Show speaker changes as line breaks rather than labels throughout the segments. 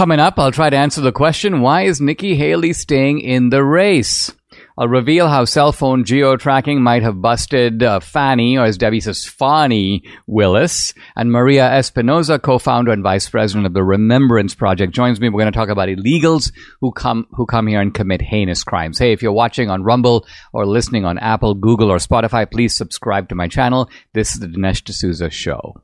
Coming up, I'll try to answer the question why is Nikki Haley staying in the race? I'll reveal how cell phone geo tracking might have busted uh, Fani, or as Debbie says, Fani Willis. And Maria Espinoza, co founder and vice president of the Remembrance Project, joins me. We're going to talk about illegals who come, who come here and commit heinous crimes. Hey, if you're watching on Rumble or listening on Apple, Google, or Spotify, please subscribe to my channel. This is the Dinesh D'Souza Show.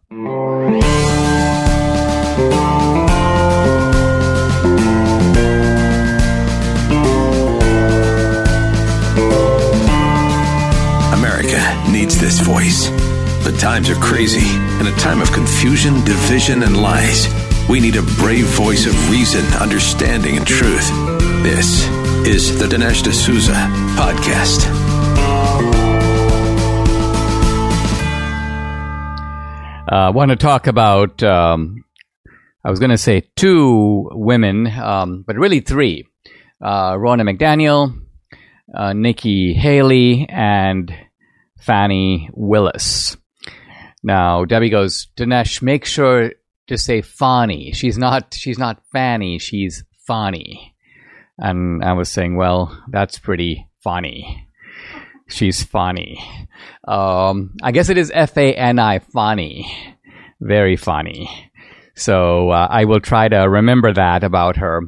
Needs this voice. The times are crazy. In a time of confusion, division, and lies, we need a brave voice of reason, understanding, and truth. This is the Dinesh D'Souza Podcast.
I uh, want to talk about, um, I was going to say two women, um, but really three uh, Ronna McDaniel, uh, Nikki Haley, and Fani Willis. Now, Debbie goes, Dinesh, make sure to say Fani. She's not, she's not Fanny, she's Fani. And I was saying, well, that's pretty funny. She's funny. Um, I guess it is F A N I, funny. Very funny. So uh, I will try to remember that about her.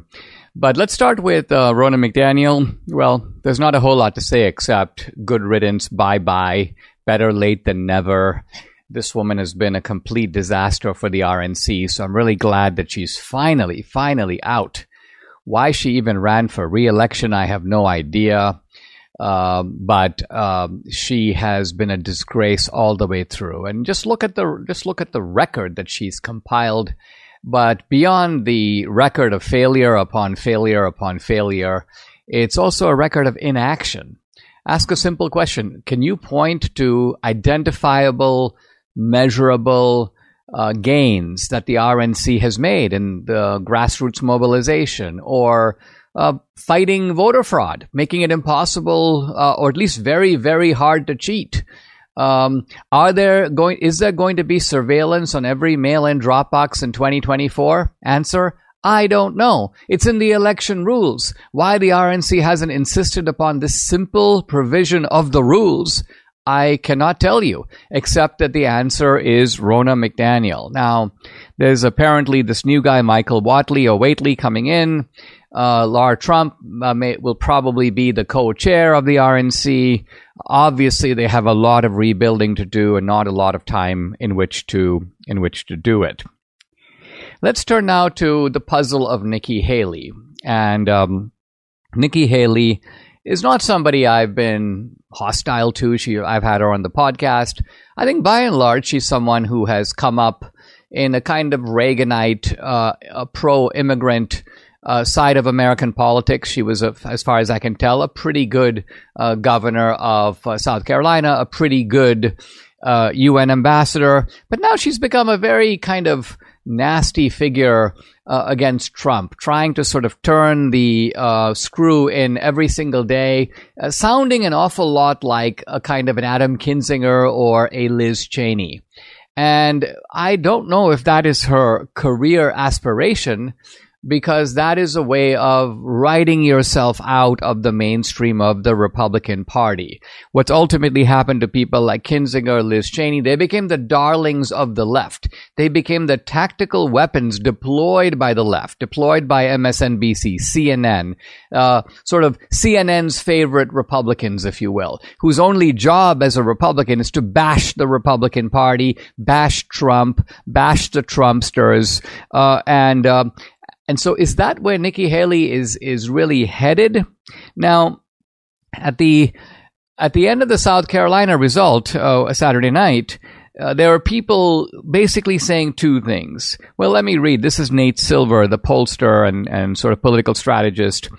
But let's start with uh, Ronna McDaniel. Well, there's not a whole lot to say except good riddance, bye bye, better late than never. This woman has been a complete disaster for the RNC, so I'm really glad that she's finally, finally out. Why she even ran for re election, I have no idea. Um, but um, she has been a disgrace all the way through. And just look at the just look at the record that she's compiled. But beyond the record of failure upon failure upon failure, it's also a record of inaction. Ask a simple question: Can you point to identifiable, measurable uh, gains that the RNC has made in the grassroots mobilization or uh, fighting voter fraud, making it impossible uh, or at least very, very hard to cheat. Um, are there going? Is there going to be surveillance on every mail-in Dropbox in 2024? Answer: I don't know. It's in the election rules. Why the RNC hasn't insisted upon this simple provision of the rules, I cannot tell you, except that the answer is Ronna McDaniel. Now, there's apparently this new guy, Michael Whatley or Waitley, coming in. Uh, Lara Trump uh, may, will probably be the co-chair of the RNC. Obviously, they have a lot of rebuilding to do and not a lot of time in which to in which to do it. Let's turn now to the puzzle of Nikki Haley. And um, Nikki Haley is not somebody I've been hostile to. She, I've had her on the podcast. I think by and large, she's someone who has come up in a kind of Reaganite, uh, pro-immigrant uh, side of American politics. She was, a, as far as I can tell, a pretty good uh, governor of uh, South Carolina, a pretty good UN uh, ambassador. But now she's become a very kind of nasty figure uh, against Trump, trying to sort of turn the uh, screw in every single day, sounding an awful lot like a kind of an Adam Kinzinger or a Liz Cheney. And I don't know if that is her career aspiration, because that is a way of writing yourself out of the mainstream of the Republican Party. What's ultimately happened to people like Kinzinger, Liz Cheney, they became the darlings of the left. They became the tactical weapons deployed by the left, deployed by MSNBC, CNN, uh, sort of CNN's favorite Republicans, if you will, whose only job as a Republican is to bash the Republican Party, bash Trump, bash the Trumpsters, uh, and uh, and so is that where Nikki Haley is is really headed? Now, at the at the end of the South Carolina result, uh, Saturday night, uh, there are people basically saying two things. Well, let me read. This is Nate Silver, the pollster and, and sort of political strategist.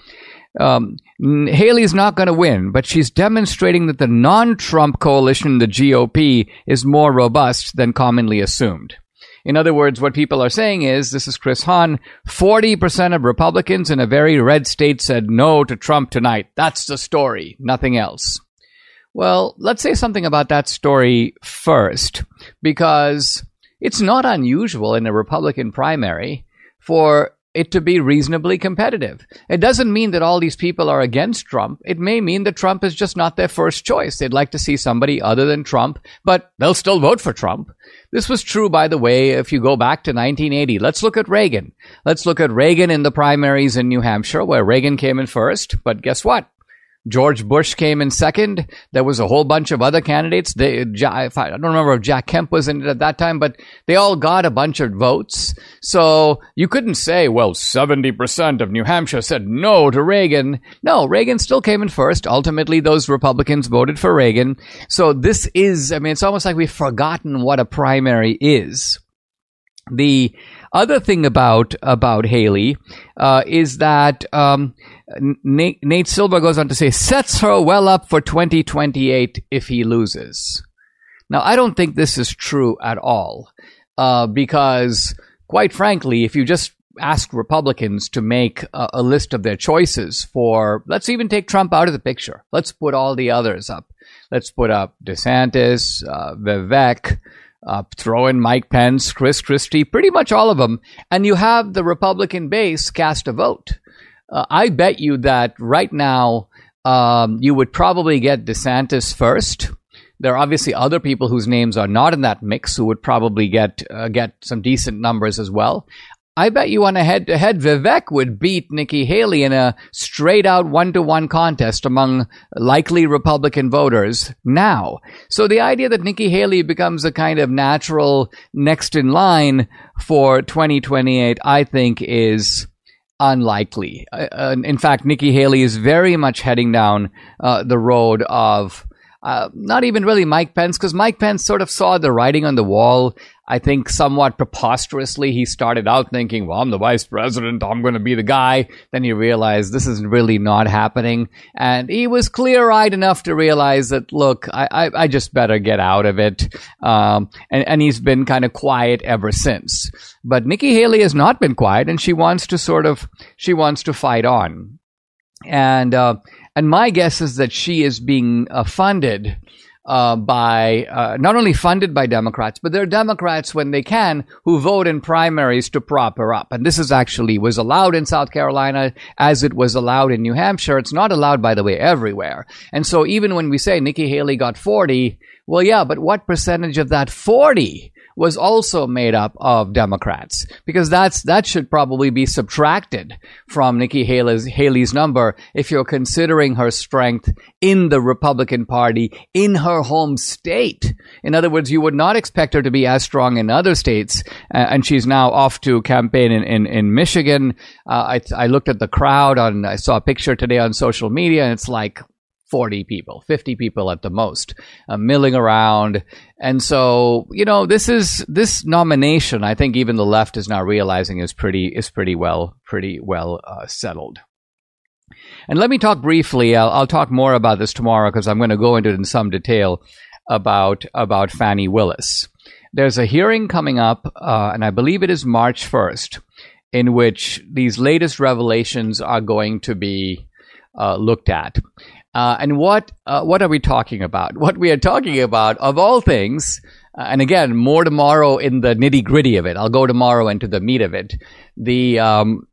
Um, Haley's not going to win, but she's demonstrating that the non Trump coalition, the GOP, is more robust than commonly assumed. In other words, what people are saying is this is Chris Hahn 40% of Republicans in a very red state said no to Trump tonight. That's the story, nothing else. Well, let's say something about that story first, because it's not unusual in a Republican primary for it to be reasonably competitive. It doesn't mean that all these people are against Trump. It may mean that Trump is just not their first choice. They'd like to see somebody other than Trump, but they'll still vote for Trump. This was true, by the way, if you go back to 1980. Let's look at Reagan. Let's look at Reagan in the primaries in New Hampshire, where Reagan came in first, but guess what? George Bush came in second. There was a whole bunch of other candidates. They, I don't remember if Jack Kemp was in it at that time, but they all got a bunch of votes. So you couldn't say, well, 70% of New Hampshire said no to Reagan. No, Reagan still came in first. Ultimately, those Republicans voted for Reagan. So this is, I mean, it's almost like we've forgotten what a primary is. The other thing about about Haley uh, is that um, Nate, Nate Silver goes on to say sets her well up for 2028 if he loses. Now, I don't think this is true at all, uh, because quite frankly, if you just ask Republicans to make a, a, list of their choices for, let's even take Trump out of the picture. Let's put all the others up. Let's put up DeSantis, uh, Vivek, uh, throw in Mike Pence, Chris Christie, pretty much all of them, and you have the Republican base cast a vote. Uh, I bet you that right now um, you would probably get DeSantis first. There are obviously other people whose names are not in that mix who would probably get uh, get some decent numbers as well. I bet you on a head to head, Vivek would beat Nikki Haley in a straight out one to one contest among likely Republican voters now. So the idea that Nikki Haley becomes a kind of natural next in line for 2028, I think is unlikely. Uh, uh, in fact, Nikki Haley is very much heading down uh, the road of uh, not even really Mike Pence, because Mike Pence sort of saw the writing on the wall. I think somewhat preposterously, he started out thinking, well, I'm the vice president, I'm going to be the guy. Then he realized this is really not happening. And he was clear eyed enough to realize that, look, I, I, I just better get out of it. Um, and, and he's been kind of quiet ever since. But Nikki Haley has not been quiet, and she wants to sort of, she wants to fight on. And, uh, and my guess is that she is being uh, funded uh, by uh, not only funded by Democrats, but there are Democrats when they can who vote in primaries to prop her up. And this is actually was allowed in South Carolina as it was allowed in New Hampshire. It's not allowed, by the way, everywhere. And so even when we say Nikki Haley got 40, well, yeah, but what percentage of that 40 was also made up of Democrats because that's that should probably be subtracted from Nikki Haley's, Haley's number if you're considering her strength in the Republican Party in her home state. In other words, you would not expect her to be as strong in other states, uh, and she's now off to campaign in in, in Michigan. Uh, I I looked at the crowd on I saw a picture today on social media, and it's like 40 people, 50 people at the most, uh, milling around. And so, you know, this is this nomination. I think even the left is now realizing is pretty is pretty well pretty well uh, settled. And let me talk briefly. I'll, I'll talk more about this tomorrow because I'm going to go into it in some detail about about Fani Willis. There's a hearing coming up, uh, and I believe it is March 1st, in which these latest revelations are going to be uh, looked at. Uh, and what uh, what are we talking about? What we are talking about, of all things, uh, and again, more tomorrow in the nitty gritty of it. I'll go tomorrow into the meat of it. The um,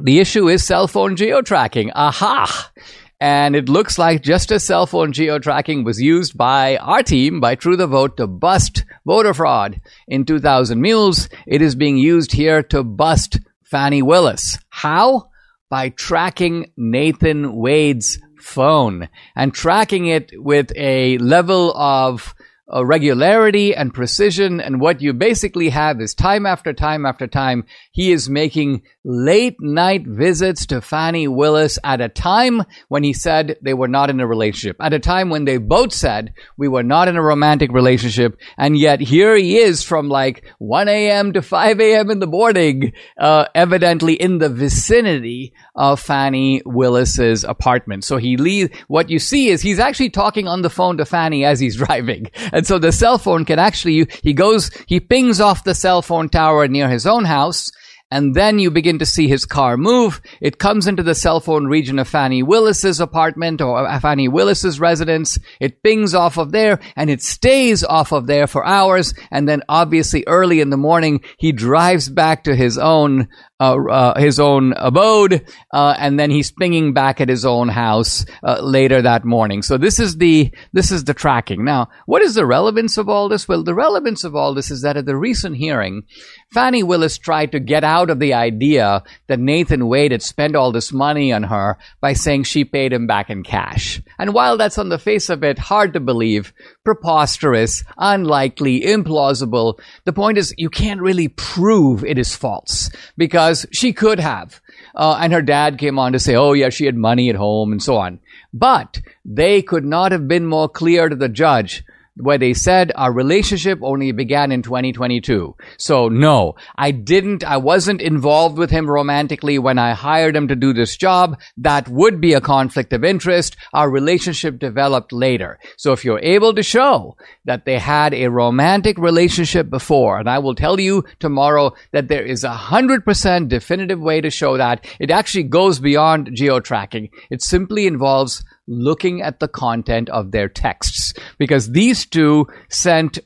the issue is cell phone geo tracking. Aha! And it looks like just as cell phone geo tracking was used by our team, by True the Vote, to bust voter fraud in 2000 Mules, it is being used here to bust Fani Willis. How? By tracking Nathan Wade's phone and tracking it with a level of uh, regularity and precision. And what you basically have is time after time after time, he is making late night visits to Fani Willis at a time when he said they were not in a relationship, at a time when they both said we were not in a romantic relationship. And yet here he is from like 1 a.m. to 5 a.m. in the morning, uh, evidently in the vicinity of Fani Willis's apartment. So he leaves, what you see is he's actually talking on the phone to Fani as he's driving. And so the cell phone can actually, he goes, he pings off the cell phone tower near his own house and then you begin to see his car move. It comes into the cell phone region of Fani Willis's apartment or Fani Willis's residence. It pings off of there and it stays off of there for hours. And then obviously early in the morning, he drives back to his own uh, uh, his own abode, uh, and then he's pinging back at his own house uh, later that morning. So this is the this is the tracking. Now, what is the relevance of all this? Well, the relevance of all this is that at the recent hearing, Fani Willis tried to get out of the idea that Nathan Wade had spent all this money on her by saying she paid him back in cash. And while that's on the face of it hard to believe, preposterous, unlikely, implausible, the point is you can't really prove it is false because she could have. Uh, and her dad came on to say, oh, yeah, she had money at home and so on. But they could not have been more clear to the judge where they said our relationship only began in 2022. So no, I didn't, I wasn't involved with him romantically when I hired him to do this job. That would be a conflict of interest. Our relationship developed later. So if you're able to show that they had a romantic relationship before, and I will tell you tomorrow that there is a hundred percent definitive way to show that, it actually goes beyond geo tracking. It simply involves looking at the content of their texts. Because these two sent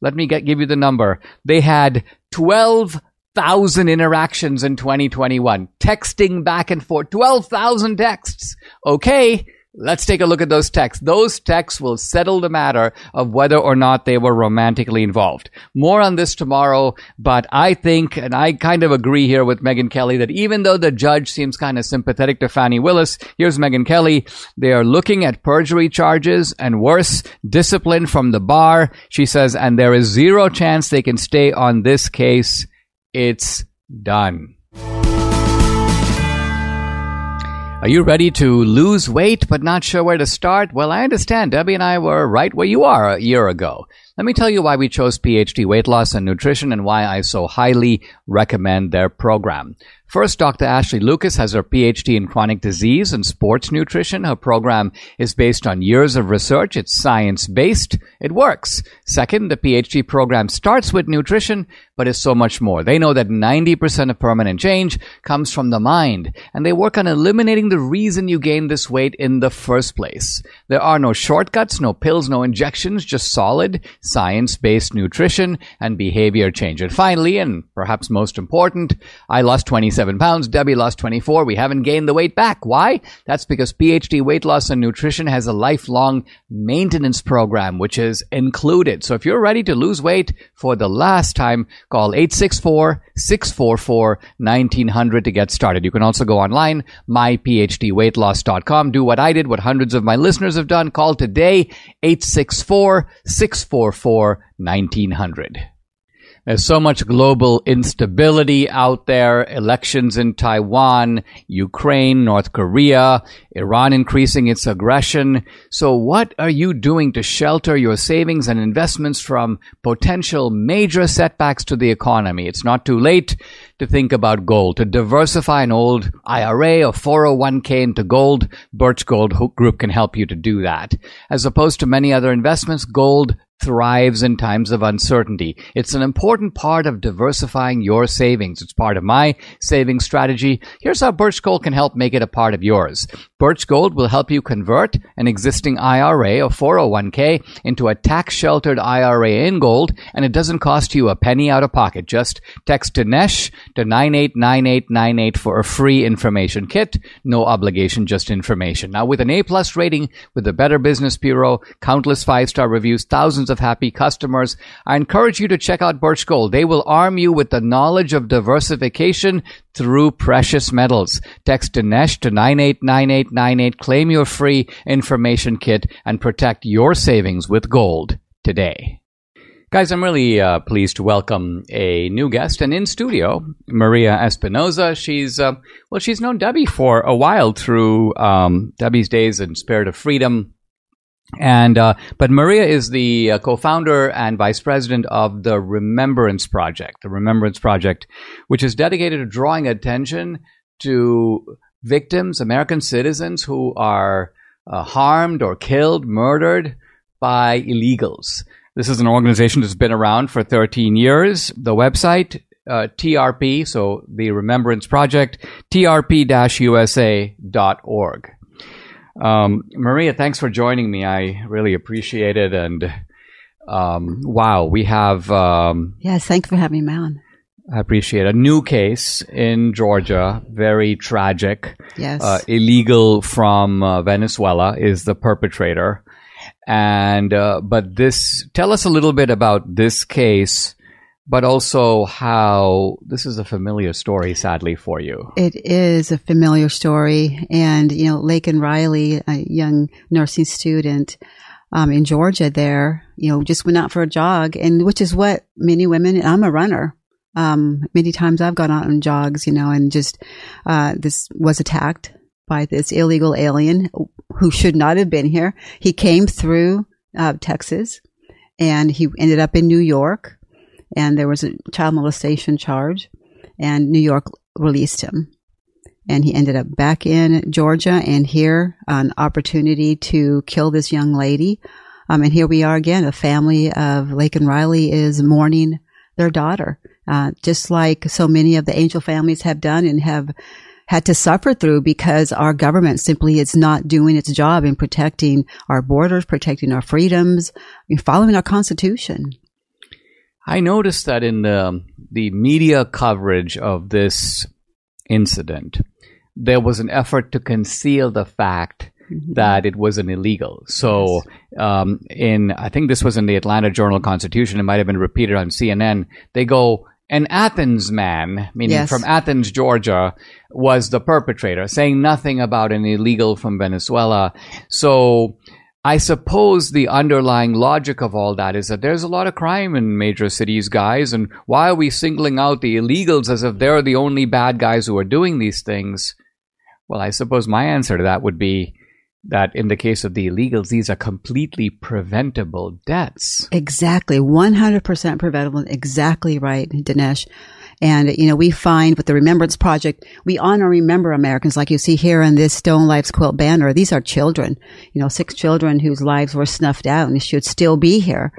let me get, give you the number. They had 12,000 interactions in 2021 texting back and forth. 12,000 texts. Okay Let's take a look at those texts. Those texts will settle the matter of whether or not they were romantically involved. More on this tomorrow, but I think, and I kind of agree here with Megyn Kelly, that even though the judge seems kind of sympathetic to Fani Willis, here's Megyn Kelly. They are looking at perjury charges and worse, discipline from the bar. She says, and there is zero chance they can stay on this case. It's done. Are you ready to lose weight but not sure where to start? Well, I understand. Debbie and I were right where you are a year ago. Let me tell you why we chose PhD Weight Loss and Nutrition and why I so highly recommend their program. First, Dr. Ashley Lucas has her PhD in chronic disease and sports nutrition. Her program is based on years of research. It's science based. It works. Second, the PhD program starts with nutrition, but is so much more. They know that 90% of permanent change comes from the mind, and they work on eliminating the reason you gained this weight in the first place. There are no shortcuts, no pills, no injections, just solid, science based nutrition and behavior change. And finally, and perhaps most important, I lost 27 27 pounds. Debbie lost 24. We haven't gained the weight back. Why? That's because PhD Weight Loss and Nutrition has a lifelong maintenance program, which is included. So if you're ready to lose weight for the last time, call 864-644-1900 to get started. You can also go online, myphdweightloss.com. Do what I did, what hundreds of my listeners have done. Call today, 864-644-1900. There's so much global instability out there. Elections in Taiwan, Ukraine, North Korea, Iran increasing its aggression. So what are you doing to shelter your savings and investments from potential major setbacks to the economy? It's not too late to think about gold, to diversify an old IRA or 401k into gold. Birch Gold Group can help you to do that. As opposed to many other investments, gold thrives in times of uncertainty. It's an important part of diversifying your savings. It's part of my savings strategy. Here's how Birch Gold can help make it a part of yours. Birch Gold will help you convert an existing IRA or 401k into a tax sheltered IRA in gold, and it doesn't cost you a penny out of pocket. Just text Dinesh to 989898 for a free information kit. No obligation, just information. Now, with an A plus rating with the Better Business Bureau, countless five star reviews, thousands of happy customers. I encourage you to check out Birch Gold. They will arm you with the knowledge of diversification through precious metals. Text Dinesh to 989898. Claim your free information kit and protect your savings with gold today. Guys, I'm really uh, pleased to welcome a new guest and in studio, Maria Espinoza. She's, uh, well, she's known Debbie for a while through um, Debbie's days in Spirit of Freedom. And, uh, but Maria is the uh, co-founder and vice president of the Remembrance Project, the Remembrance Project, which is dedicated to drawing attention to victims, American citizens who are uh, harmed or killed, murdered by illegals. This is an organization that's been around for 13 years. The website, uh, TRP, so the Remembrance Project, trp-usa.org. Um, Maria, thanks for joining me. I really appreciate it. And um, wow, we have. Um,
yes, thanks for having me on.
I appreciate a new case in Georgia, very tragic.
Yes.
Uh, illegal from uh, Venezuela is the perpetrator. And uh, but this, tell us a little bit about this case, but also how this is a familiar story, sadly for you.
It is a familiar story, and you know, Laken Riley, a young nursing student. Um, in Georgia, there, you know, just went out for a jog, and which is what many women. I'm a runner. Um, many times I've gone out on jogs, you know, and just uh, this was attacked by this illegal alien who should not have been here. He came through uh, Texas and he ended up in New York and there was a child molestation charge and New York released him. And he ended up back in Georgia and here an opportunity to kill this young lady. Um, and here we are again. A family of Laken Riley is mourning their daughter, uh, just like so many of the angel families have done and have had to suffer through because our government simply is not doing its job in protecting our borders, protecting our freedoms, following our constitution.
I noticed that in the, the media coverage of this incident, there was an effort to conceal the fact mm-hmm. that it was an illegal. So, um, in I think this was in the Atlanta Journal Constitution. It might have been repeated on CNN. They go an Athens man, meaning yes. from Athens, Georgia, was the perpetrator, saying nothing about an illegal from Venezuela. So I suppose the underlying logic of all that is that there's a lot of crime in major cities, guys, and why are we singling out the illegals as if they're the only bad guys who are doing these things? Well, I suppose my answer to that would be that in the case of the illegals, these are completely preventable deaths.
Exactly. 100% preventable. Exactly right, Dinesh. And, you know, we find with the Remembrance Project, we honor remember Americans like you see here in this Stolen Lives quilt banner. These are children, you know, six children whose lives were snuffed out and should still be here.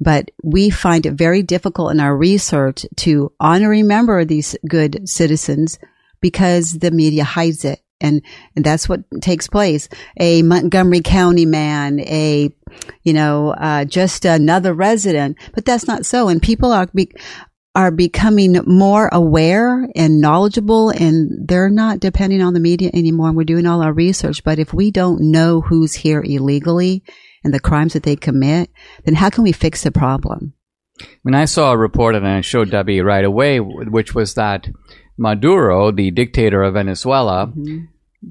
But we find it very difficult in our research to honor remember these good citizens because the media hides it and, and that's what takes place. A Montgomery County man, a, you know, uh, just another resident, but that's not so. And people are, be, are becoming more aware and knowledgeable and they're not depending on the media anymore. And we're doing all our research. But if we don't know who's here illegally and the crimes that they commit, then how can we fix the problem?
When I saw a report and I showed Debbie right away, which was that Maduro, the dictator of Venezuela, mm-hmm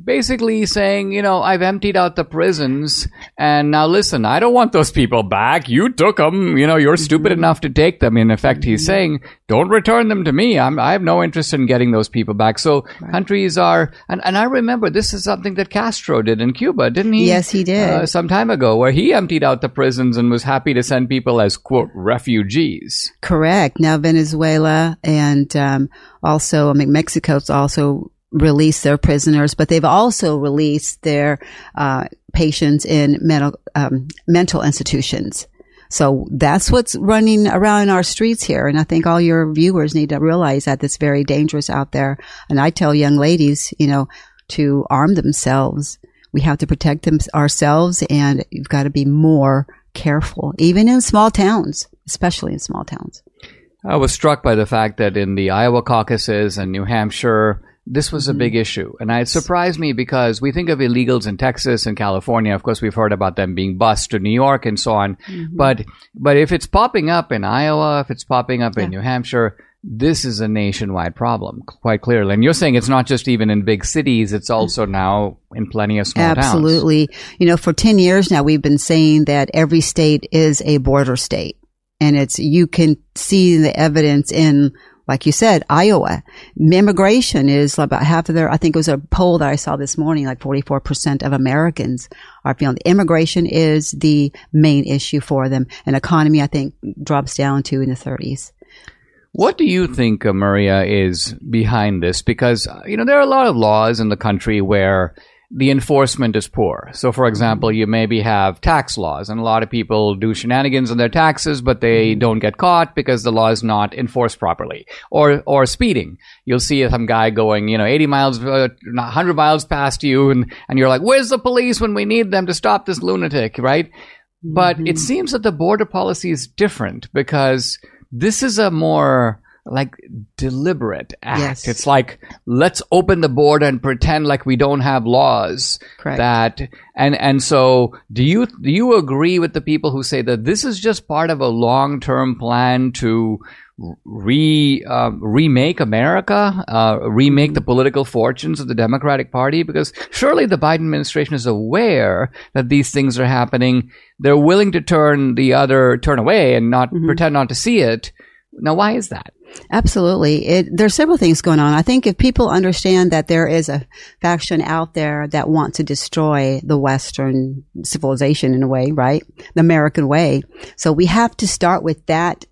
basically saying, you know, I've emptied out the prisons and now listen, I don't want those people back. You took them, you know, you're stupid mm-hmm. enough to take them. In effect, he's mm-hmm. saying, don't return them to me. I'm, I have no interest in getting those people back. So right. countries are, and, and I remember this is something that Castro did in Cuba, didn't he?
Yes, he did. Uh,
some time ago where he emptied out the prisons and was happy to send people as quote refugees.
Correct. Now Venezuela and, um, also, I mean, Mexico's also release their prisoners, but they've also released their uh, patients in mental um, mental institutions. So that's what's running around our streets here. And I think all your viewers need to realize that it's very dangerous out there. And I tell young ladies, you know, to arm themselves. We have to protect them ourselves and you've got to be more careful, even in small towns, especially in small towns.
I was struck by the fact that in the Iowa caucuses and New Hampshire, this was a big mm-hmm. issue. And it surprised me because we think of illegals in Texas and California. Of course, we've heard about them being bused to New York and so on. Mm-hmm. But, but if it's popping up in Iowa, if it's popping up yeah. in New Hampshire, this is a nationwide problem, quite clearly. And you're saying it's not just even in big cities; it's also now in plenty of small towns.
Absolutely. You know, for 10 years now, we've been saying that every state is a border state. And it's, you can see the evidence in, like you said, Iowa. Immigration is about half of their, I think it was a poll that I saw this morning, like 44% of Americans are feeling immigration is the main issue for them. And economy, I think, drops down to in the 30s.
What do you think, uh, Maria, is behind this? Because, you know, there are a lot of laws in the country where the enforcement is poor. So, for example, you maybe have tax laws, and a lot of people do shenanigans on their taxes, but they don't get caught because the law is not enforced properly. Or, or speeding. You'll see some guy going, you know, 80 miles, uh, 100 miles past you, and, and you're like, where's the police when we need them to stop this lunatic, right? But it seems that the border policy is different because this is a more like deliberate act.
Yes.
It's like let's open the board and pretend like we don't have laws
Correct.
that and and so do you do you agree with the people who say that this is just part of a long-term plan to re um, remake America, uh, remake the political fortunes of the Democratic Party? Because surely the Biden administration is aware that these things are happening. They're willing to turn the other turn away and not pretend not to see it. Now, why is that?
Absolutely. It, there's several things going on. I think if people understand that there is a faction out there that want to destroy the Western civilization in a way, right? The American way. So we have to start with that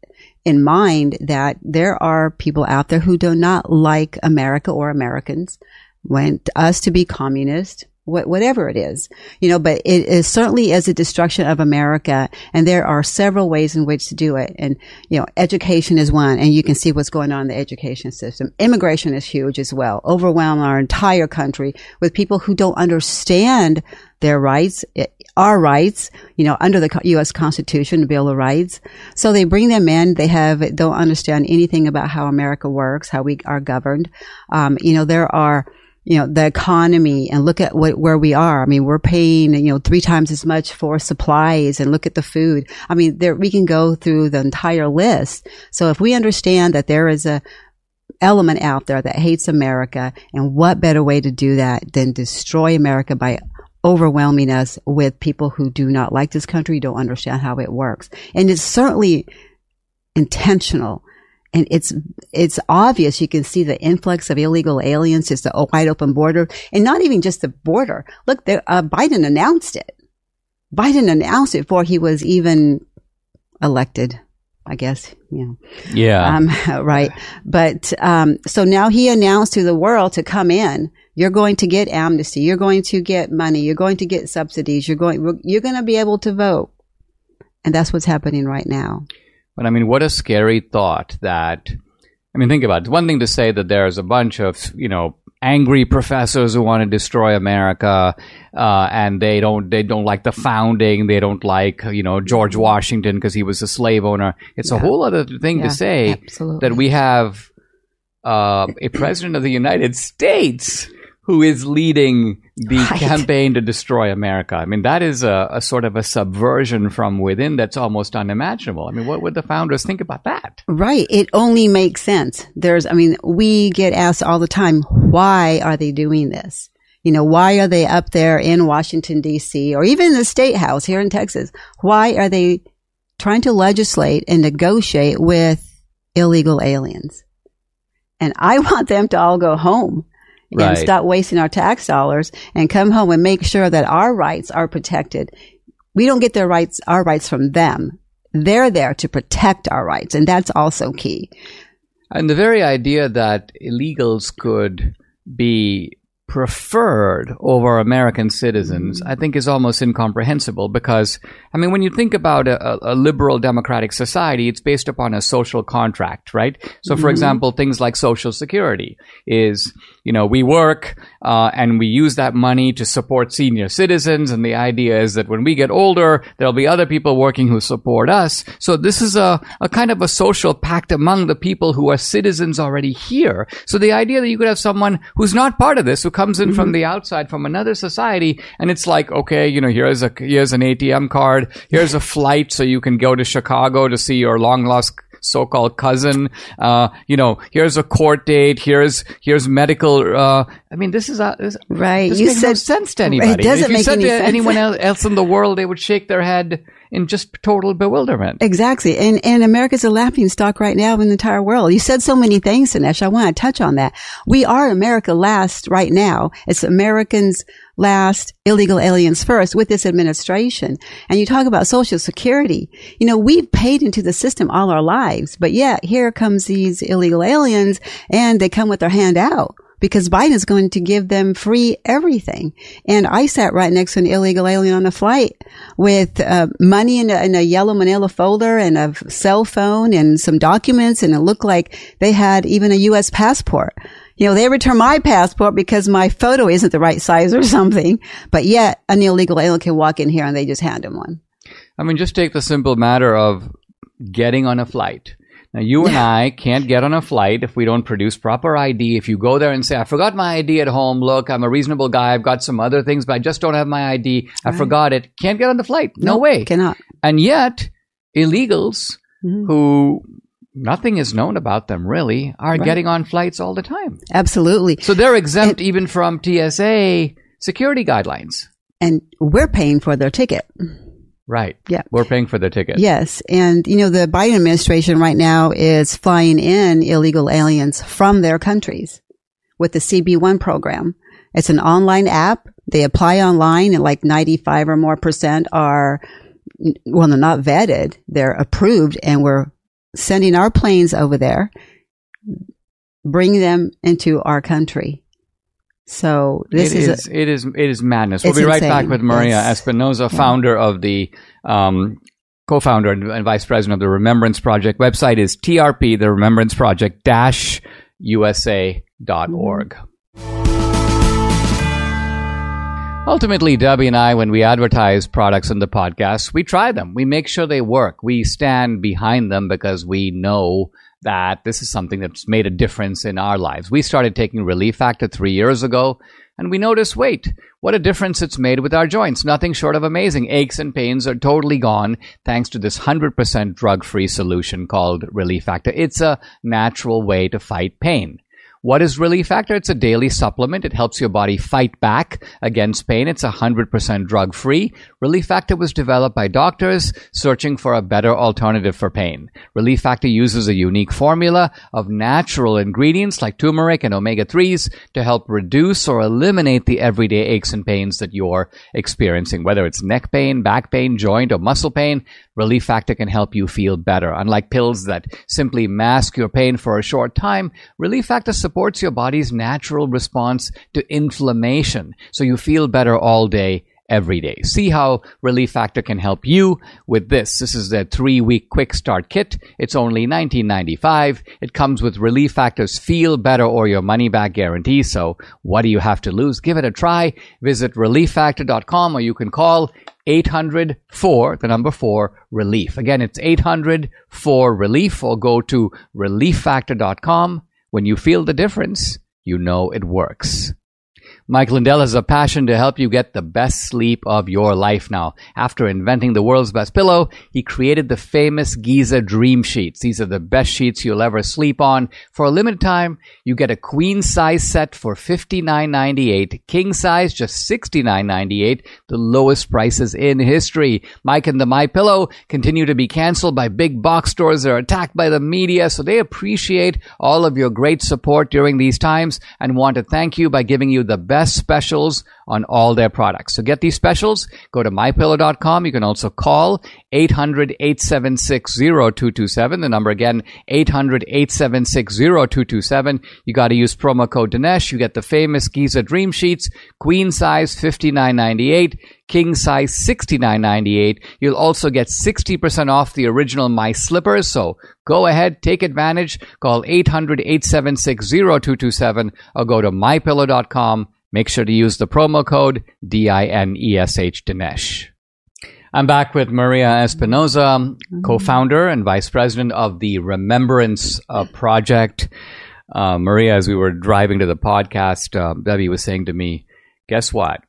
in mind that there are people out there who do not like America or Americans, want us to be communist, wh- whatever it is, you know, but it is certainly is a destruction of America. And there are several ways in which to do it. And, you know, education is one, and you can see what's going on in the education system. Immigration is huge as well. Overwhelm our entire country with people who don't understand their rights, eh, our rights, you know, under the U.S. Constitution, Bill of Rights. So they bring them in. They have, don't understand anything about how America works, how we are governed. Um, you know, there are, you know, the economy and look at what, where we are. I mean, we're paying, you know, three times as much for supplies and look at the food. I mean, there, we can go through the entire list. So if we understand that there is a, element out there that hates America, and what better way to do that than destroy America by overwhelming us with people who do not like this country, don't understand how it works. And it's certainly intentional. And it's, it's obvious. You can see the influx of illegal aliens. It's a wide open border and not even just the border. Look, there, uh, Biden announced it. Biden announced it before he was even elected. I guess, you know.
Yeah.
Um, right. But, um, so now he announced to the world to come in. You're going to get amnesty. You're going to get money. You're going to get subsidies. You're going, you're going to be able to vote. And that's what's happening right now.
But I mean, what a scary thought that, I mean, think about it. It's one thing to say that there's a bunch of, you know, angry professors who want to destroy America, uh, and they don't, they don't like the founding. They don't like, you know, George Washington because he was a slave owner. It's a whole other thing
Yeah,
to say
absolutely.
that we have, uh, a president of the United States who is leading the
Right.
campaign to destroy America. I mean, that is a, a sort of a subversion from within that's almost unimaginable. I mean, what would the founders think about that?
Right. It only makes sense. There's, I mean, we get asked all the time, why are they doing this? You know, why are they up there in Washington DC or even the state house here in Texas? Why are they trying to legislate and negotiate with illegal aliens? And I want them to all go home and stop wasting our tax dollars and come home and make sure that our rights are protected. We don't get their rights, our rights from them. They're there to protect our rights. And that's also key.
And the very idea that illegals could be preferred over American citizens, I think is almost incomprehensible because, I mean, when you think about a, a liberal democratic society, it's based upon a social contract, right? So, for mm-hmm. example, things like Social Security is, you know, we work uh, and we use that money to support senior citizens. And the idea is that when we get older, there'll be other people working who support us. So this is a, a kind of a social pact among the people who are citizens already here. So the idea that you could have someone who's not part of this, who comes in from the outside, from another society, and it's like, okay, you know, here's a, here's an ATM card, here's a flight so you can go to Chicago to see your long lost so-called cousin. Uh, you know, here's a court date. Here's here's medical. Uh, I mean, this is a, this,
Right.
This
You said-
no sense to anybody.
It doesn't
if you
make
said
any
to
sense.
anyone else in the world, they would shake their head in just total bewilderment.
Exactly. And, and America's a laughing stock right now in the entire world. You said so many things, Dinesh. I want to touch on that. We are America last right now. It's Americans last, illegal aliens first with this administration. And you talk about social security. You know, we've paid into the system all our lives, but yet here comes these illegal aliens and they come with their hand out. Because Biden is going to give them free everything. And I sat right next to an illegal alien on a flight with uh, money in a, in a yellow manila folder and a cell phone and some documents. And it looked like they had even a U.S. passport. You know, they return my passport because my photo isn't the right size or something. But yet an illegal alien can walk in here and they just hand him one.
I mean, just take the simple matter of getting on a flight. Now, you and I can't get on a flight if we don't produce proper ID. If you go there and say, I forgot my ID at home, look, I'm a reasonable guy, I've got some other things, but I just don't have my ID, I forgot it, can't get on the flight. No, way.
Cannot.
And yet, illegals
Mhm.
who nothing is known about them really are
Right.
getting on flights all the time.
Absolutely.
So they're exempt even from TSA security guidelines.
And we're paying for their ticket.
Right.
Yeah.
We're paying for the ticket.
Yes. And, you know, the Biden administration right now is flying in illegal aliens from their countries with the CBP One program. It's an online app. They apply online and like 95 or more percent are, well, they're not vetted. They're approved and we're sending our planes over there, bring them into our country. So this
It
is,
is, it is it is madness. We'll be right
insane.
back with Maria
Yes.
Espinoza, founder of the um, co-founder and, and vice president of the Remembrance Project. Website is TRP, the Remembrance Project dash USA.org. Ultimately, Debbie and I, when we advertise products in the podcast, we try them. We make sure they work. We stand behind them because we know that this is something that's made a difference in our lives. We started taking Relief Factor three years ago, and we noticed wait, what a difference it's made with our joints. Nothing short of amazing. Aches and pains are totally gone thanks to this 100% drug free solution called Relief Factor. It's a natural way to fight pain. What is Relief Factor? It's a daily supplement. It helps your body fight back against pain. It's 100% drug free. Relief Factor was developed by doctors searching for a better alternative for pain. Relief Factor uses a unique formula of natural ingredients like turmeric and omega 3s to help reduce or eliminate the everyday aches and pains that you're experiencing. Whether it's neck pain, back pain, joint, or muscle pain, Relief Factor can help you feel better. Unlike pills that simply mask your pain for a short time, Relief Factor supports your body's natural response to inflammation so you feel better all day every day. See how Relief Factor can help you with this. This is the three week quick start kit. It's only $19.95. It comes with Relief Factor's feel better or your money back guarantee. So what do you have to lose? Give it a try. Visit relieffactor.com or you can call 800 4, the number 4, relief. Again, it's 800 4 relief or go to relieffactor.com. When you feel the difference, you know it works. Mike Lindell has a passion to help you get the best sleep of your life now. After inventing the world's best pillow, he created the famous Giza Dream Sheets. These are the best sheets you'll ever sleep on. For a limited time, you get a queen size set for $59.98, king size just $69.98, the lowest prices in history. Mike and the My Pillow continue to be canceled by big box stores. They're attacked by the media, so they appreciate all of your great support during these times and want to thank you by giving you the best specials on all their products. So get these specials, go to mypillow.com. You can also call 800-876-0227. The number again, 800-876-0227. You got to use promo code Dinesh. You get the famous Giza Dream Sheets, queen size $59.98, king size $69.98. You'll also get 60% off the original My Slippers. So go ahead, take advantage. Call 800-876-0227 or go to mypillow.com. Make sure to use the promo code D-I-N-E-S-H Dinesh. I'm back with Maria Espinoza, co-founder and vice president of the Remembrance uh, Project. Uh, Maria, as we were driving to the podcast, uh, Debbie was saying to me, guess what?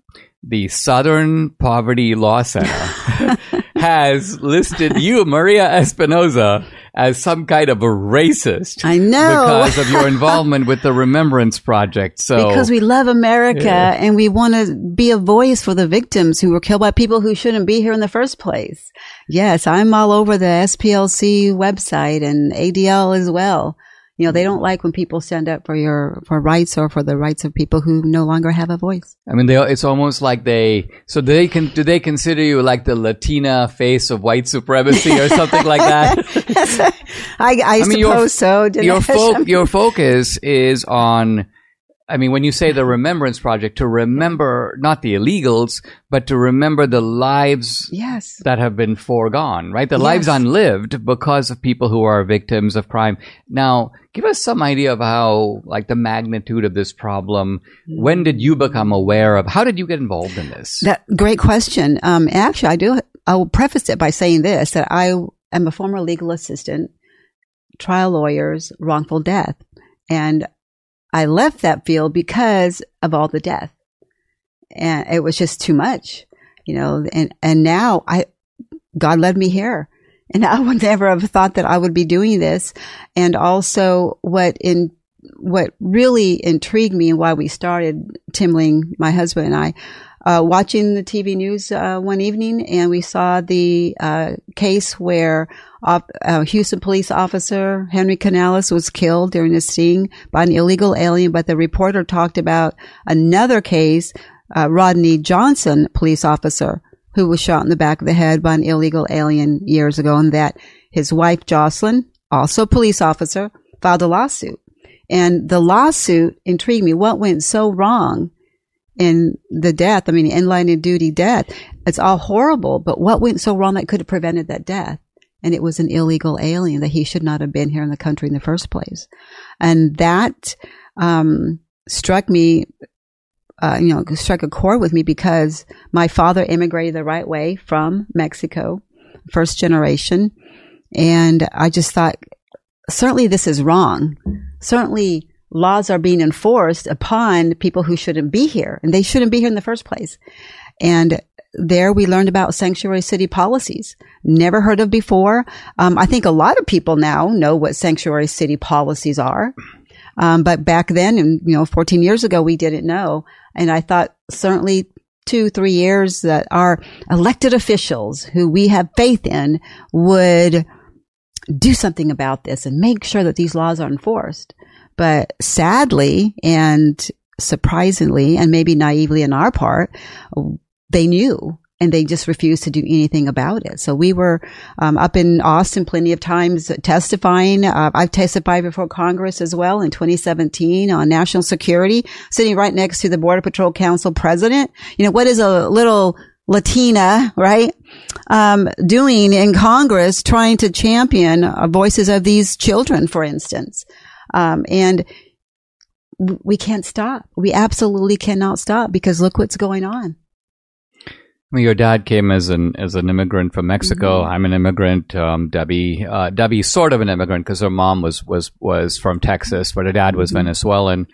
The Southern Poverty Law Center has listed you, Maria Espinoza, as some kind of a racist.
I know.
because of your involvement with the Remembrance Project. So
because we love America
Yeah.
and we want to be a voice for the victims who were killed by people who shouldn't be here in the first place. Yes, I'm all over the SPLC website and ADL as well. You know, they mm-hmm. don't like when people stand up for your for rights or for the rights of people who no longer have a voice.
I mean, they, it's almost like they. So they can do they consider you like the Latina face of white supremacy or something like that?
I, I,
mean, your-
suppose so. Dinesh.
your fo- your focus is on. I mean, when you say the Remembrance Project, to remember not the illegals, but to remember the lives
yes.
that have been foregone, right? The lives unlived because of people who are victims of crime. Now, give us some idea of how, like, the magnitude of this problem. When did you become aware of? How did you get involved in this?
That great question. Um, actually, I do. I will preface it by saying this: that I am a former legal assistant, trial lawyers, wrongful death, and I left that field because of all the death, and it was just too much, you know. And and now I, God led me here, and I would never have thought that I would be doing this. And also, what in what really intrigued me and why we started Timling, my husband and I, uh, watching the TV news uh, one evening, and we saw the uh, case where op- uh, Houston police officer Henry Canales was killed during a sting by an illegal alien. But the reporter talked about another case, uh, Rodney Johnson, police officer, who was shot in the back of the head by an illegal alien years ago, and that his wife Joslyn, also a police officer, filed a lawsuit. And the lawsuit intrigued me. What went so wrong in the death? I mean, in line of duty death. It's all horrible, but what went so wrong that could have prevented that death? And it was an illegal alien that he should not have been here in the country in the first place. And that, um, struck me, uh, you know, struck a chord with me because my father immigrated the right way from Mexico, first generation. And I just thought, certainly this is wrong. Certainly laws are being enforced upon people who shouldn't be here and they shouldn't be here in the first place. And there we learned about sanctuary city policies. Never heard of before. Um, I think a lot of people now know what sanctuary city policies are. Um, but back then, and you know, 14 years ago, we didn't know. And I thought certainly two, three years that our elected officials who we have faith in would do something about this and make sure that these laws are enforced. But sadly and surprisingly, and maybe naively on our part, they knew and they just refused to do anything about it. So we were um, up in Austin plenty of times testifying. Uh, I've testified before Congress as well in 2017 on national security, sitting right next to the Border Patrol Council president. You know, what is a little Latina, right? Um, doing in Congress, trying to champion uh, voices of these children, for instance. Um, and we can't stop. We absolutely cannot stop because look what's going on.
Well, your dad came as an as an immigrant from Mexico.
Mm-hmm.
I'm an immigrant. Um, Debbie, uh, Debbie's sort of an immigrant because her mom was was was from Texas, but her dad was
Mm-hmm.
Venezuelan.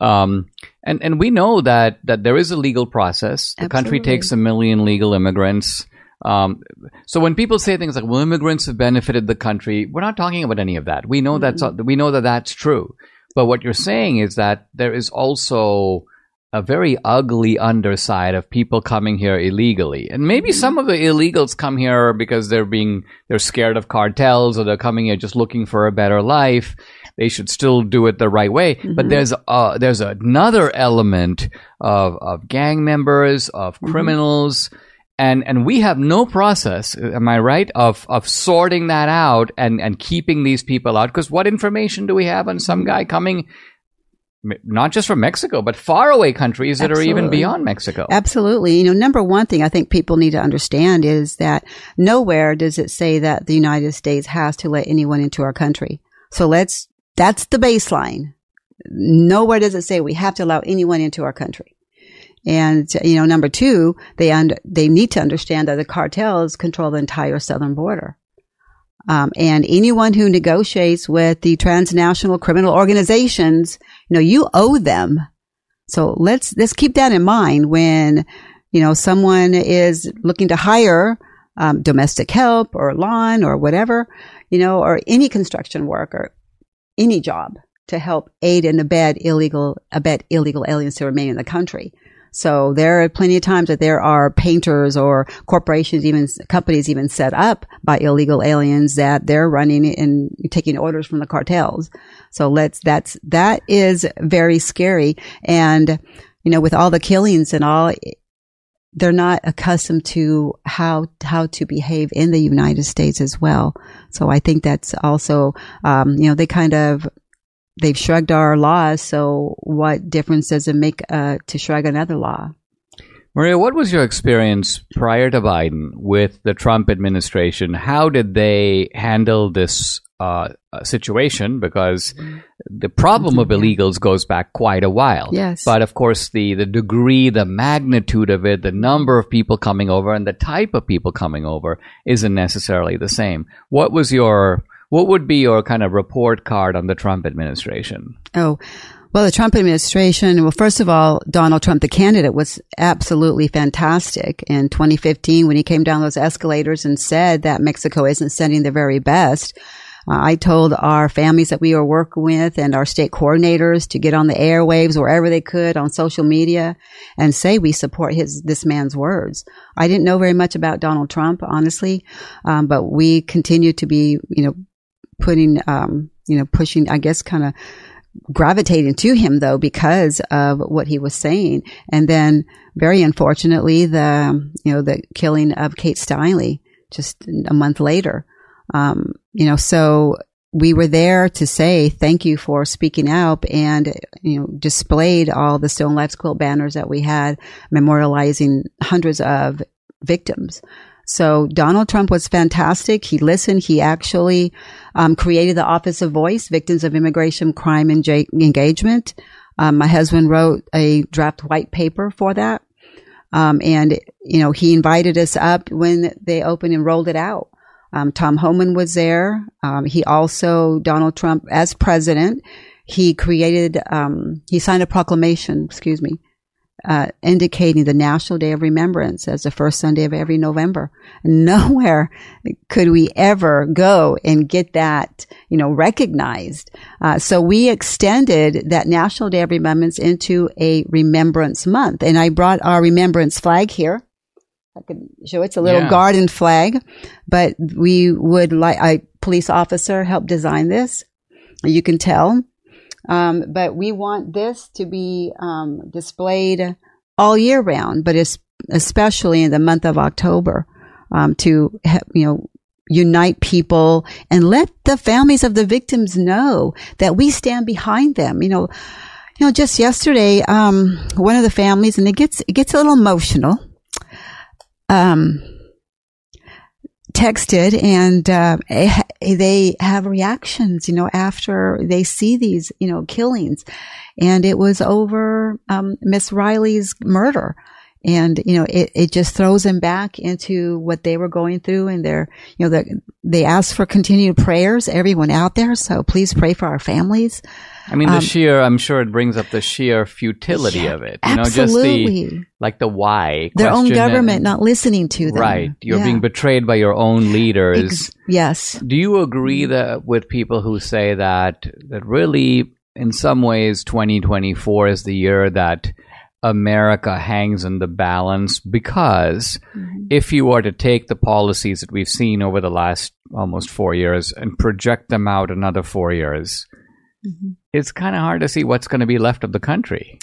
Um, and and we know that that there is a legal process. The country takes a million legal immigrants. Um, so when people say things like, "Well, immigrants have benefited the country," we're not talking about any of that. We know that's we know that that's true. But what you're saying is that there is also a very ugly underside of people coming here illegally. And maybe some of the illegals come here because they're being they're scared of cartels or they're coming here just looking for a better life. They should still do it the right way. But there's uh there's another element of of gang members, of criminals and and we have no process am i right of of sorting that out and and keeping these people out because what information do we have on some guy coming not just from mexico but far away countries that are even beyond mexico
Absolutely. You know, number one thing I think people need to understand is that nowhere does it say that the United States has to let anyone into our country. So let's, that's the baseline. Nowhere does it say we have to allow anyone into our country. And, you know, number two, they, un- they need to understand that the cartels control the entire southern border. Um, and anyone who negotiates with the transnational criminal organizations, you know, you owe them. So let's, let's keep that in mind when, you know, someone is looking to hire, um, domestic help or lawn or whatever. you know, or any construction work or any job to help aid and abet illegal, abet illegal aliens to remain in the country. So there are plenty of times that there are painters or corporations, even companies even set up by illegal aliens that they're running and taking orders from the cartels. So let's, that's, that is very scary. And, you know, with all the killings and all, they're not accustomed to how how to behave in the United States as well. So I think that's also, um, you know, they kind of they've shrugged our laws. So what difference does it make uh, to shrug another law?
Maria, what was your experience prior to Biden with the Trump administration? How did they handle this uh, situation? Because the problem of illegals goes back quite a while.
Yes.
But of course, the, the degree, the magnitude of it, the number of people coming over, and the type of people coming over isn't necessarily the same. What was your what would be your kind of report card on the Trump administration?
Oh, well, the Trump administration, well, first of all, Donald Trump, the candidate, was absolutely fantastic. In 2015, when he came down those escalators and said that Mexico isn't sending the very best, uh, I told our families that we were working with and our state coordinators to get on the airwaves wherever they could on social media and say we support his this man's words. I didn't know very much about Donald Trump, honestly, um, but we continue to be, you know, putting, um, you know, pushing, I guess, kind of gravitating to him though because of what he was saying. And then very unfortunately, the, you know, the killing of Kate Steinle just a month later. Um, you know, so we were there to say thank you for speaking out and you know displayed all the Stolen Lives quilt banners that we had memorializing hundreds of victims so Donald Trump was fantastic. He listened. He actually um, created the Office of Voice, Victims of Immigration Crime and J- Engagement. Um, my husband wrote a draft white paper for that. Um, and, you know, he invited us up when they opened and rolled it out. Um, Tom Homan was there. Um, he also, Donald Trump, as president, he created, um, he signed a proclamation, excuse me, uh, indicating the National Day of Remembrance as the first Sunday of every November. Nowhere could we ever go and get that, you know, recognized. Uh, so we extended that National Day of Remembrance into a Remembrance Month, and I brought our Remembrance flag here. I can show it's a little yeah. garden flag, but we would like a police officer helped design this. You can tell um, but we want this to be um, displayed all year round, but especially in the month of October um, to you know unite people and let the families of the victims know that we stand behind them. You know, you know, just yesterday, um, one of the families, and it gets it gets a little emotional. Um, texted and uh, eh, they have reactions, you know, after they see these, you know, killings. And it was over um, Miss Riley's murder. And, you know, it, it just throws them back into what they were going through and they're, you know, they ask for continued prayers, everyone out there. So please pray for our families.
I mean, the um, sheer, I'm sure it brings up the sheer futility
yeah,
of it.
You
absolutely.
know, just the,
like the why.
Their own government and, not listening to them.
Right. You're
yeah.
being betrayed by your own leaders. Ex-
yes.
Do you agree that with people who say that, that really, in some ways, 2024 is the year that America hangs in the balance because mm-hmm. if you were to take the policies that we've seen over the last almost four years and project them out another four years, mm-hmm. it's kind of hard to see what's going to be left of the country.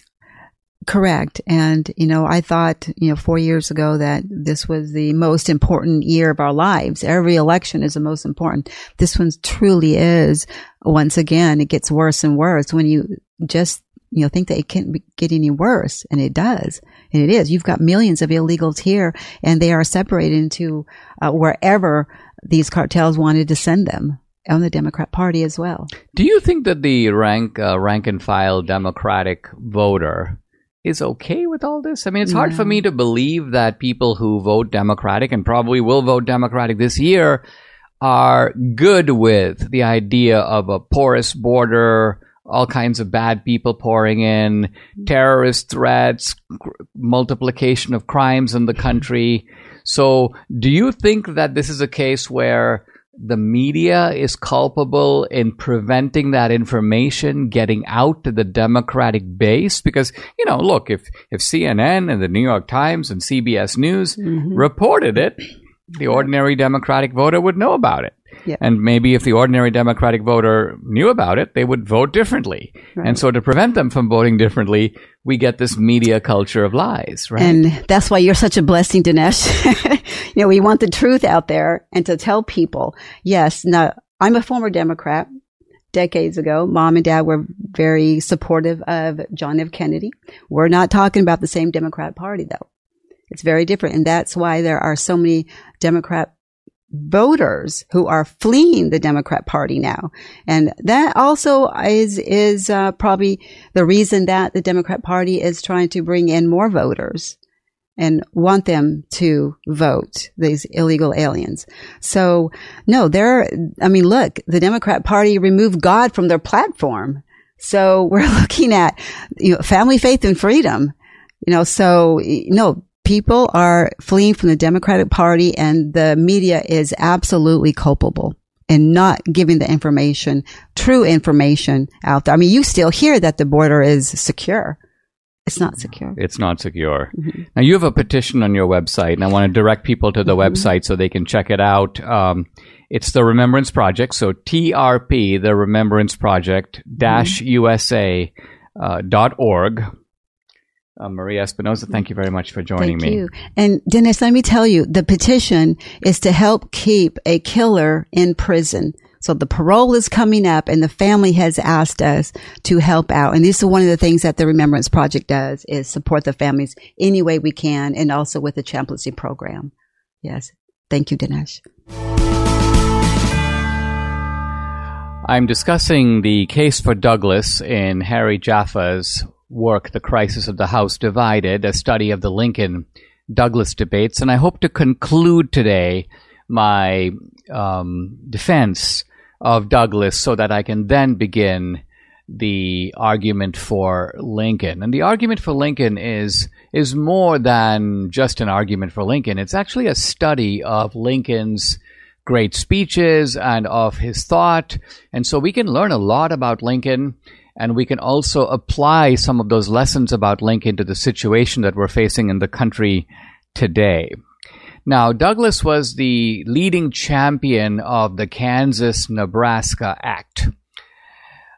Correct. And, you know, I thought, you know, four years ago that this was the most important year of our lives. Every election is the most important. This one truly is. Once again, it gets worse and worse when you just, you know, think that it can't get any worse. And it does. And it is. You've got millions of illegals here and they are separated into uh, wherever these cartels wanted to send them on the Democrat Party as well.
Do you think that the rank uh, rank and file Democratic voter is okay with all this? I mean, it's hard for me to believe that people who vote Democratic and probably will vote Democratic this year are good with the idea of a porous border, all kinds of bad people pouring in, terrorist threats, multiplication of crimes in the country. So, do you think that this is a case where the media is culpable in preventing that information getting out to the Democratic base? Because, you know, look, if, if CNN and the New York Times and CBS News mm-hmm. reported it, the ordinary Democratic voter would know about it. Yeah. And maybe if the ordinary Democratic voter knew about it, they would vote differently. Right. And so to prevent them from voting differently, we get this media culture of lies, right?
And that's why you're such a blessing, Dinesh. you know, we want the truth out there and to tell people, yes, now I'm a former Democrat. Decades ago, mom and dad were very supportive of John F. Kennedy. We're not talking about the same Democrat Party though. It's very different. And that's why there are so many Democrat voters who are fleeing the Democrat Party now. And that also is, is uh, probably the reason that the Democrat Party is trying to bring in more voters and want them to vote these illegal aliens. So no, they're, I mean, look, the Democrat Party removed God from their platform. So we're looking at, you know, family, faith and freedom. You know, so no, people are fleeing from the Democratic Party and the media is absolutely culpable in not giving the information, true information out there. I mean, you still hear that the border is secure. It's not secure.
It's not secure. Mm-hmm. Now, you have a petition on your website, and I want to direct people to the mm-hmm. website so they can check it out. Um, it's the Remembrance Project. So TRP, the Remembrance Project, dash. USA uh, dot org. Uh, Maria Espinoza, thank you very much for joining me.
thank
me.
You. And Dinesh, let me tell you, the petition is to help keep a killer in prison. So the parole is coming up and the family has asked us to help out. And this is one of the things that the Remembrance Project does is support the families any way we can and also with the chaplaincy program. Yes. Thank you, Dinesh.
I'm discussing the case for Douglas in Harry Jaffa's work, The Crisis of the House Divided, a study of the Lincoln Douglas debates. And I hope to conclude today my um, defense of Douglas so that I can then begin the argument for Lincoln. And the argument for Lincoln is is more than just an argument for Lincoln. It's actually a study of Lincoln's great speeches and of his thought. And so we can learn a lot about Lincoln and we can also apply some of those lessons about Lincoln to the situation that we're facing in the country today. Now, Douglas was the leading champion of the Kansas Nebraska Act.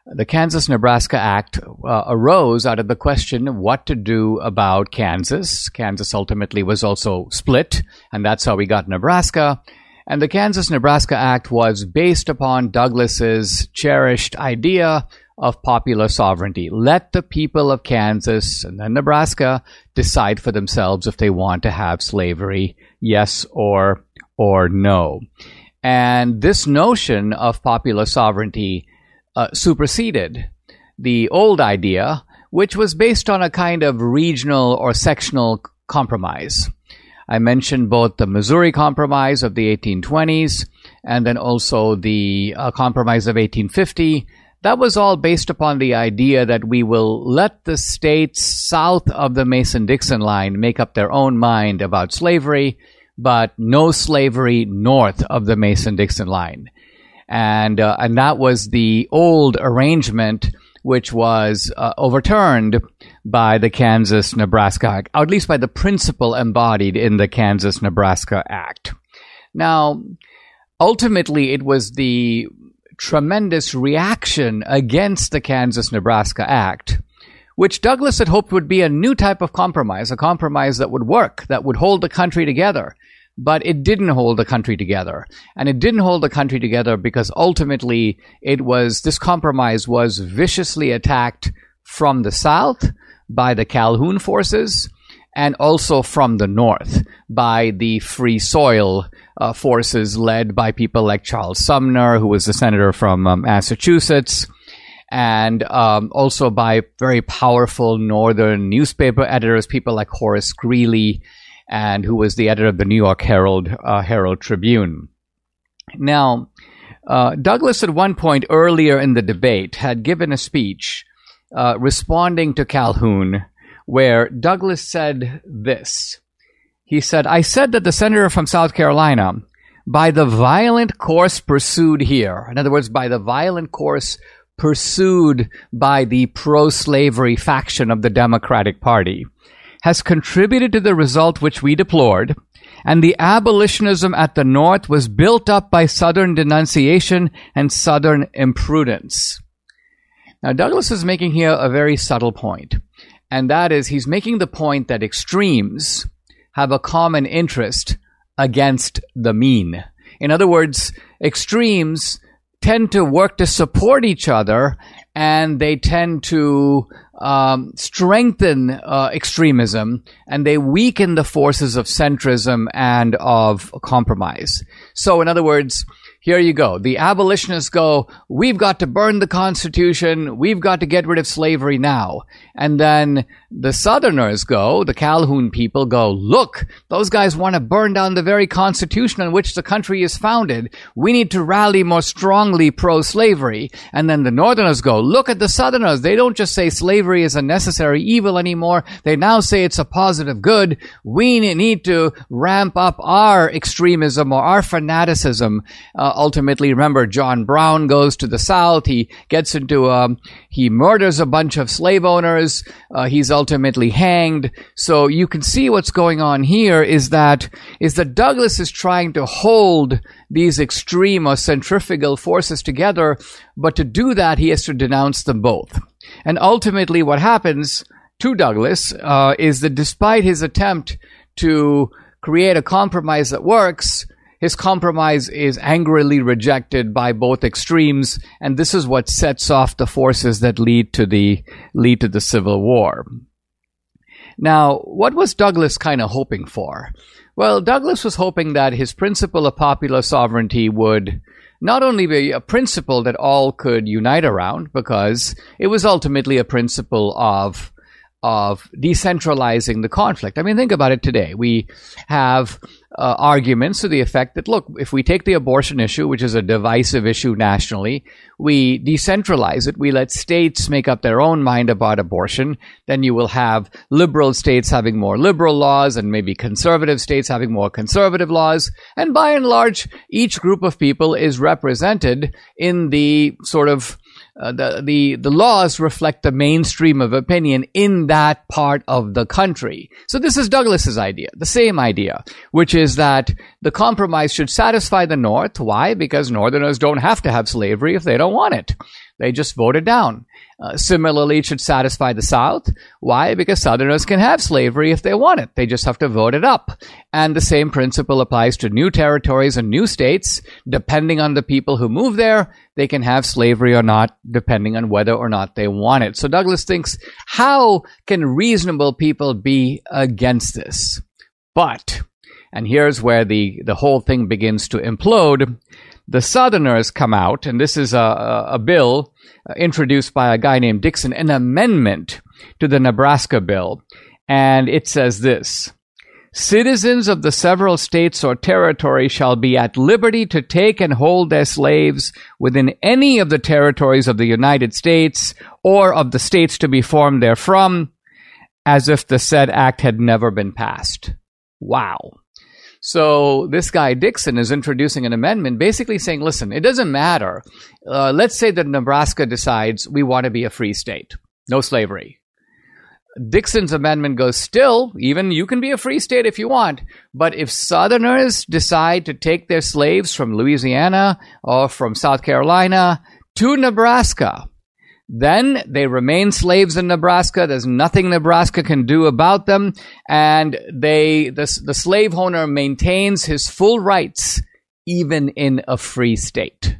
The Kansas Nebraska Act uh, arose out of the question what to do about Kansas. Kansas ultimately was also split, and that's how we got Nebraska. And the Kansas Nebraska Act was based upon Douglas's cherished idea of popular sovereignty. Let the people of Kansas and then Nebraska decide for themselves if they want to have slavery, yes or or no. And this notion of popular sovereignty uh, superseded the old idea, which was based on a kind of regional or sectional compromise. I mentioned both the Missouri Compromise of the 1820s and then also the uh, Compromise of 1850 that was all based upon the idea that we will let the states south of the Mason Dixon line make up their own mind about slavery, but no slavery north of the Mason Dixon line. And, uh, and that was the old arrangement which was uh, overturned by the Kansas Nebraska Act, or at least by the principle embodied in the Kansas Nebraska Act. Now, ultimately, it was the tremendous reaction against the Kansas Nebraska Act, which Douglas had hoped would be a new type of compromise, a compromise that would work, that would hold the country together. But it didn't hold the country together. And it didn't hold the country together because ultimately it was, this compromise was viciously attacked from the South by the Calhoun forces and also from the North by the Free Soil uh, forces led by people like Charles Sumner, who was the senator from um, Massachusetts, and um, also by very powerful northern newspaper editors, people like Horace Greeley, and who was the editor of the New York Herald uh, Herald Tribune. Now, uh, Douglas, at one point earlier in the debate, had given a speech uh, responding to Calhoun, where Douglas said this. He said, I said that the senator from South Carolina by the violent course pursued here. In other words, by the violent course pursued by the pro slavery faction of the Democratic Party, has contributed to the result which we deplored, and the abolitionism at the North was built up by Southern denunciation and Southern imprudence. Now, Douglas is making here a very subtle point, and that is he's making the point that extremes have a common interest against the mean. In other words, extremes tend to work to support each other and they tend to um, strengthen uh, extremism and they weaken the forces of centrism and of compromise. So, in other words, here you go. The abolitionists go, we've got to burn the Constitution. We've got to get rid of slavery now. And then the Southerners go, the Calhoun people go, look, those guys want to burn down the very Constitution on which the country is founded. We need to rally more strongly pro slavery. And then the Northerners go, look at the Southerners. They don't just say slavery is a necessary evil anymore. They now say it's a positive good. We need to ramp up our extremism or our fanaticism. Uh, ultimately, remember, John Brown goes to the South. He gets into um, he murders a bunch of slave owners. Uh, he's ultimately hanged. So you can see what's going on here is that is that Douglas is trying to hold these extreme or centrifugal forces together, but to do that he has to denounce them both. And ultimately, what happens to Douglas uh, is that despite his attempt to create a compromise that works, his compromise is angrily rejected by both extremes, and this is what sets off the forces that lead to the lead to the Civil War. Now, what was Douglas kind of hoping for? Well, Douglas was hoping that his principle of popular sovereignty would not only be a principle that all could unite around, because it was ultimately a principle of of decentralizing the conflict. I mean, think about it today. We have uh, arguments to the effect that, look, if we take the abortion issue, which is a divisive issue nationally, we decentralize it, we let states make up their own mind about abortion, then you will have liberal states having more liberal laws and maybe conservative states having more conservative laws. And by and large, each group of people is represented in the sort of uh, the, the, the laws reflect the mainstream of opinion in that part of the country. So this is Douglas's idea, the same idea, which is that the compromise should satisfy the North. Why? Because Northerners don't have to have slavery if they don't want it. They just vote it down. Uh, similarly, it should satisfy the South. Why? Because Southerners can have slavery if they want it. They just have to vote it up. And the same principle applies to new territories and new states. Depending on the people who move there, they can have slavery or not, depending on whether or not they want it. So Douglas thinks, how can reasonable people be against this? But, and here's where the, the whole thing begins to implode. The Southerners come out, and this is a, a bill uh, introduced by a guy named Dixon, an amendment to the Nebraska bill. And it says this Citizens of the several states or territories shall be at liberty to take and hold their slaves within any of the territories of the United States or of the states to be formed therefrom, as if the said act had never been passed. Wow. So this guy Dixon is introducing an amendment basically saying, listen, it doesn't matter. Uh, let's say that Nebraska decides we want to be a free state, no slavery. Dixon's amendment goes still, even you can be a free state if you want, but if Southerners decide to take their slaves from Louisiana or from South Carolina to Nebraska, then they remain slaves in Nebraska. There's nothing Nebraska can do about them. And they, the, the slave owner maintains his full rights even in a free state.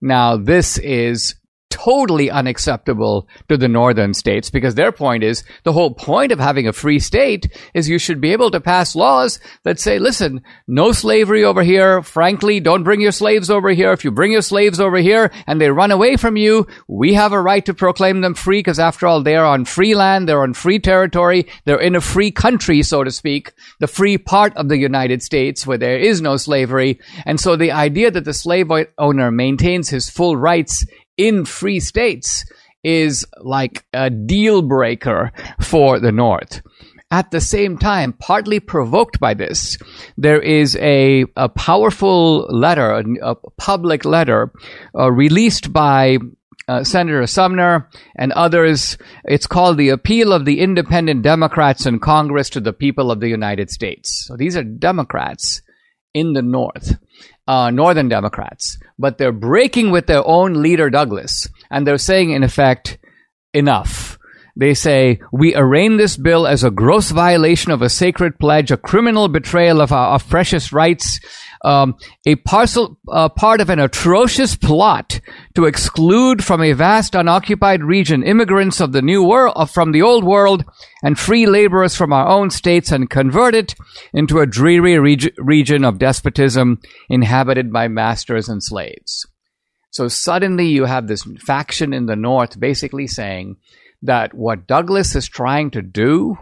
Now, this is totally unacceptable to the northern states because their point is the whole point of having a free state is you should be able to pass laws that say, listen, no slavery over here. Frankly, don't bring your slaves over here. If you bring your slaves over here and they run away from you, we have a right to proclaim them free because after all, they are on free land. They're on free territory. They're in a free country, so to speak, the free part of the United States where there is no slavery. And so the idea that the slave owner maintains his full rights in free states is like a deal breaker for the North. At the same time, partly provoked by this, there is a, a powerful letter, a, a public letter, uh, released by uh, Senator Sumner and others. It's called the Appeal of the Independent Democrats in Congress to the People of the United States. So these are Democrats in the North, uh, Northern Democrats, but they're breaking with their own leader, Douglas, and they're saying, in effect, enough. They say, we arraign this bill as a gross violation of a sacred pledge, a criminal betrayal of our of precious rights, um, a parcel, uh, part of an atrocious plot to exclude from a vast unoccupied region immigrants of the new world, from the old world, and free laborers from our own states and convert it into a dreary reg- region of despotism inhabited by masters and slaves. So suddenly you have this faction in the North basically saying, that what Douglas is trying to do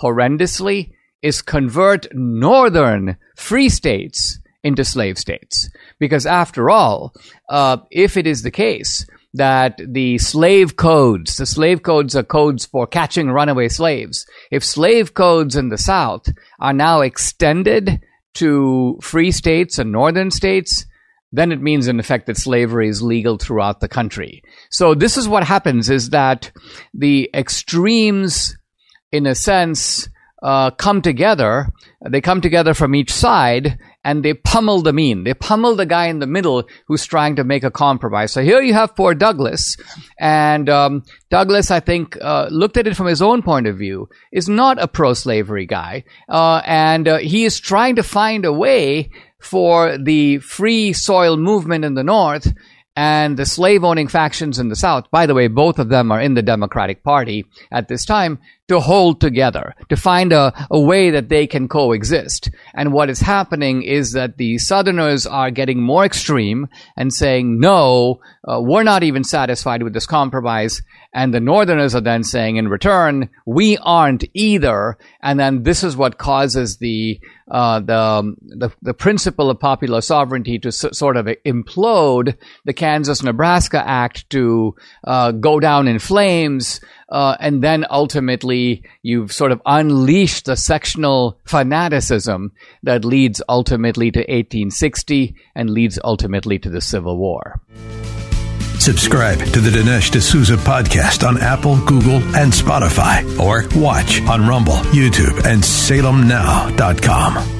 horrendously is convert northern free states into slave states. Because after all, uh, if it is the case that the slave codes, the slave codes are codes for catching runaway slaves, if slave codes in the South are now extended to free states and northern states, then it means in effect that slavery is legal throughout the country. So this is what happens is that the extremes, in a sense, uh, come together. They come together from each side and they pummel the mean. They pummel the guy in the middle who's trying to make a compromise. So here you have poor Douglas. And um, Douglas, I think, uh, looked at it from his own point of view, is not a pro slavery guy. Uh, and uh, he is trying to find a way for the free soil movement in the North and the slave owning factions in the South, by the way, both of them are in the Democratic Party at this time, to hold together, to find a, a way that they can coexist. And what is happening is that the Southerners are getting more extreme and saying, no, uh, we're not even satisfied with this compromise. And the Northerners are then saying in return, we aren't either. And then this is what causes the, uh, the, the, the, principle of popular sovereignty to s- sort of implode, the Kansas Nebraska Act to uh, go down in flames, uh, and then ultimately you've sort of unleashed the sectional fanaticism that leads ultimately to 1860 and leads ultimately to the Civil War.
Subscribe to the Dinesh D'Souza podcast on Apple, Google, and Spotify, or watch on Rumble, YouTube, and SalemNow.com.